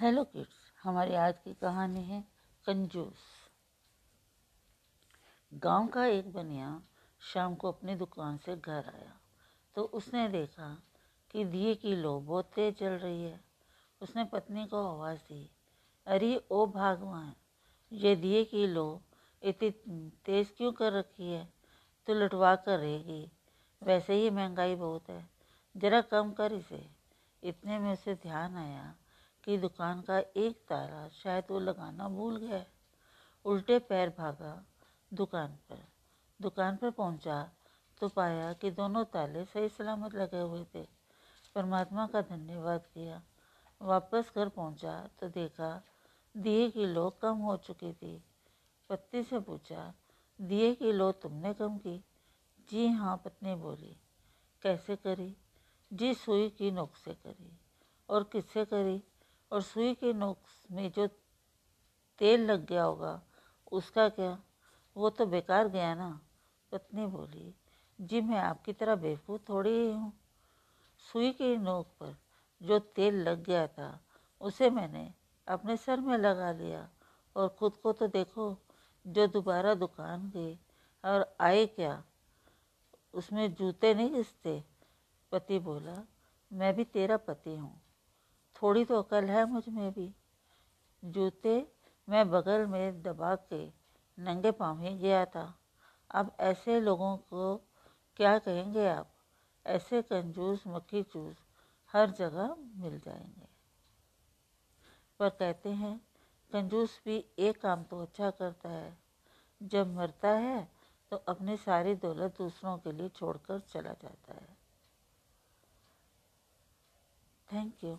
Hello kids हमारी आज की कहानी है कंजूस। गाँव का एक बनिया शाम को अपनी दुकान से घर आया। तो उसने देखा कि दिए की लो बहुत तेज जल रही है। उसने पत्नी को आवाज़ दी, अरे, ओ भगवान, ये दिए की लो इतनी तेज क्यों कर रखी है? तो लुटवा कर रहेगी। वैसे ही महँगाई बहुत है। ज़रा कम कर इसे। इतने में उसे ध्यान आया कि दुकान का एक ताला शायद वो लगाना भूल गया। उल्टे पैर भागा दुकान पर। दुकान पर पहुँचा तो पाया कि दोनों ताले सही सलामत लगे हुए थे। परमात्मा का धन्यवाद किया। वापस घर पहुँचा तो देखा दिए की लो कम हो चुकी थी। पत्नी से पूछा, दिए की लो तुमने कम की? जी हाँ पत्नी बोली। कैसे करी? जी सुई की नोक से करी। और किससे करी? और सुई के नोक में जो तेल लग गया होगा, उसका क्या? वो तो बेकार गया ना। पत्नी बोली, जी, मैं आपकी तरह बेवकूफ़ थोड़ी ही हूँ। सुई के नोक पर जो तेल लग गया था, उसे मैंने अपने सर में लगा लिया। और खुद को तो देखो, जो दोबारा दुकान गए और आए क्या? उसमें जूते नहीं घिसते? पति बोला, मैं भी तेरा पति हूँ। थोड़ी तो अकल है मुझमें भी। जूते मैं बगल में दबा के नंगे पाँव ही गया था अब ऐसे लोगों को क्या कहेंगे आप? ऐसे कंजूस मक्खी चूस हर जगह मिल जाएँगे। पर कहते हैं, कंजूस भी एक काम तो अच्छा करता है। जब मरता है तो अपनी सारी दौलत दूसरों के लिए छोड़कर चला जाता है। Thank you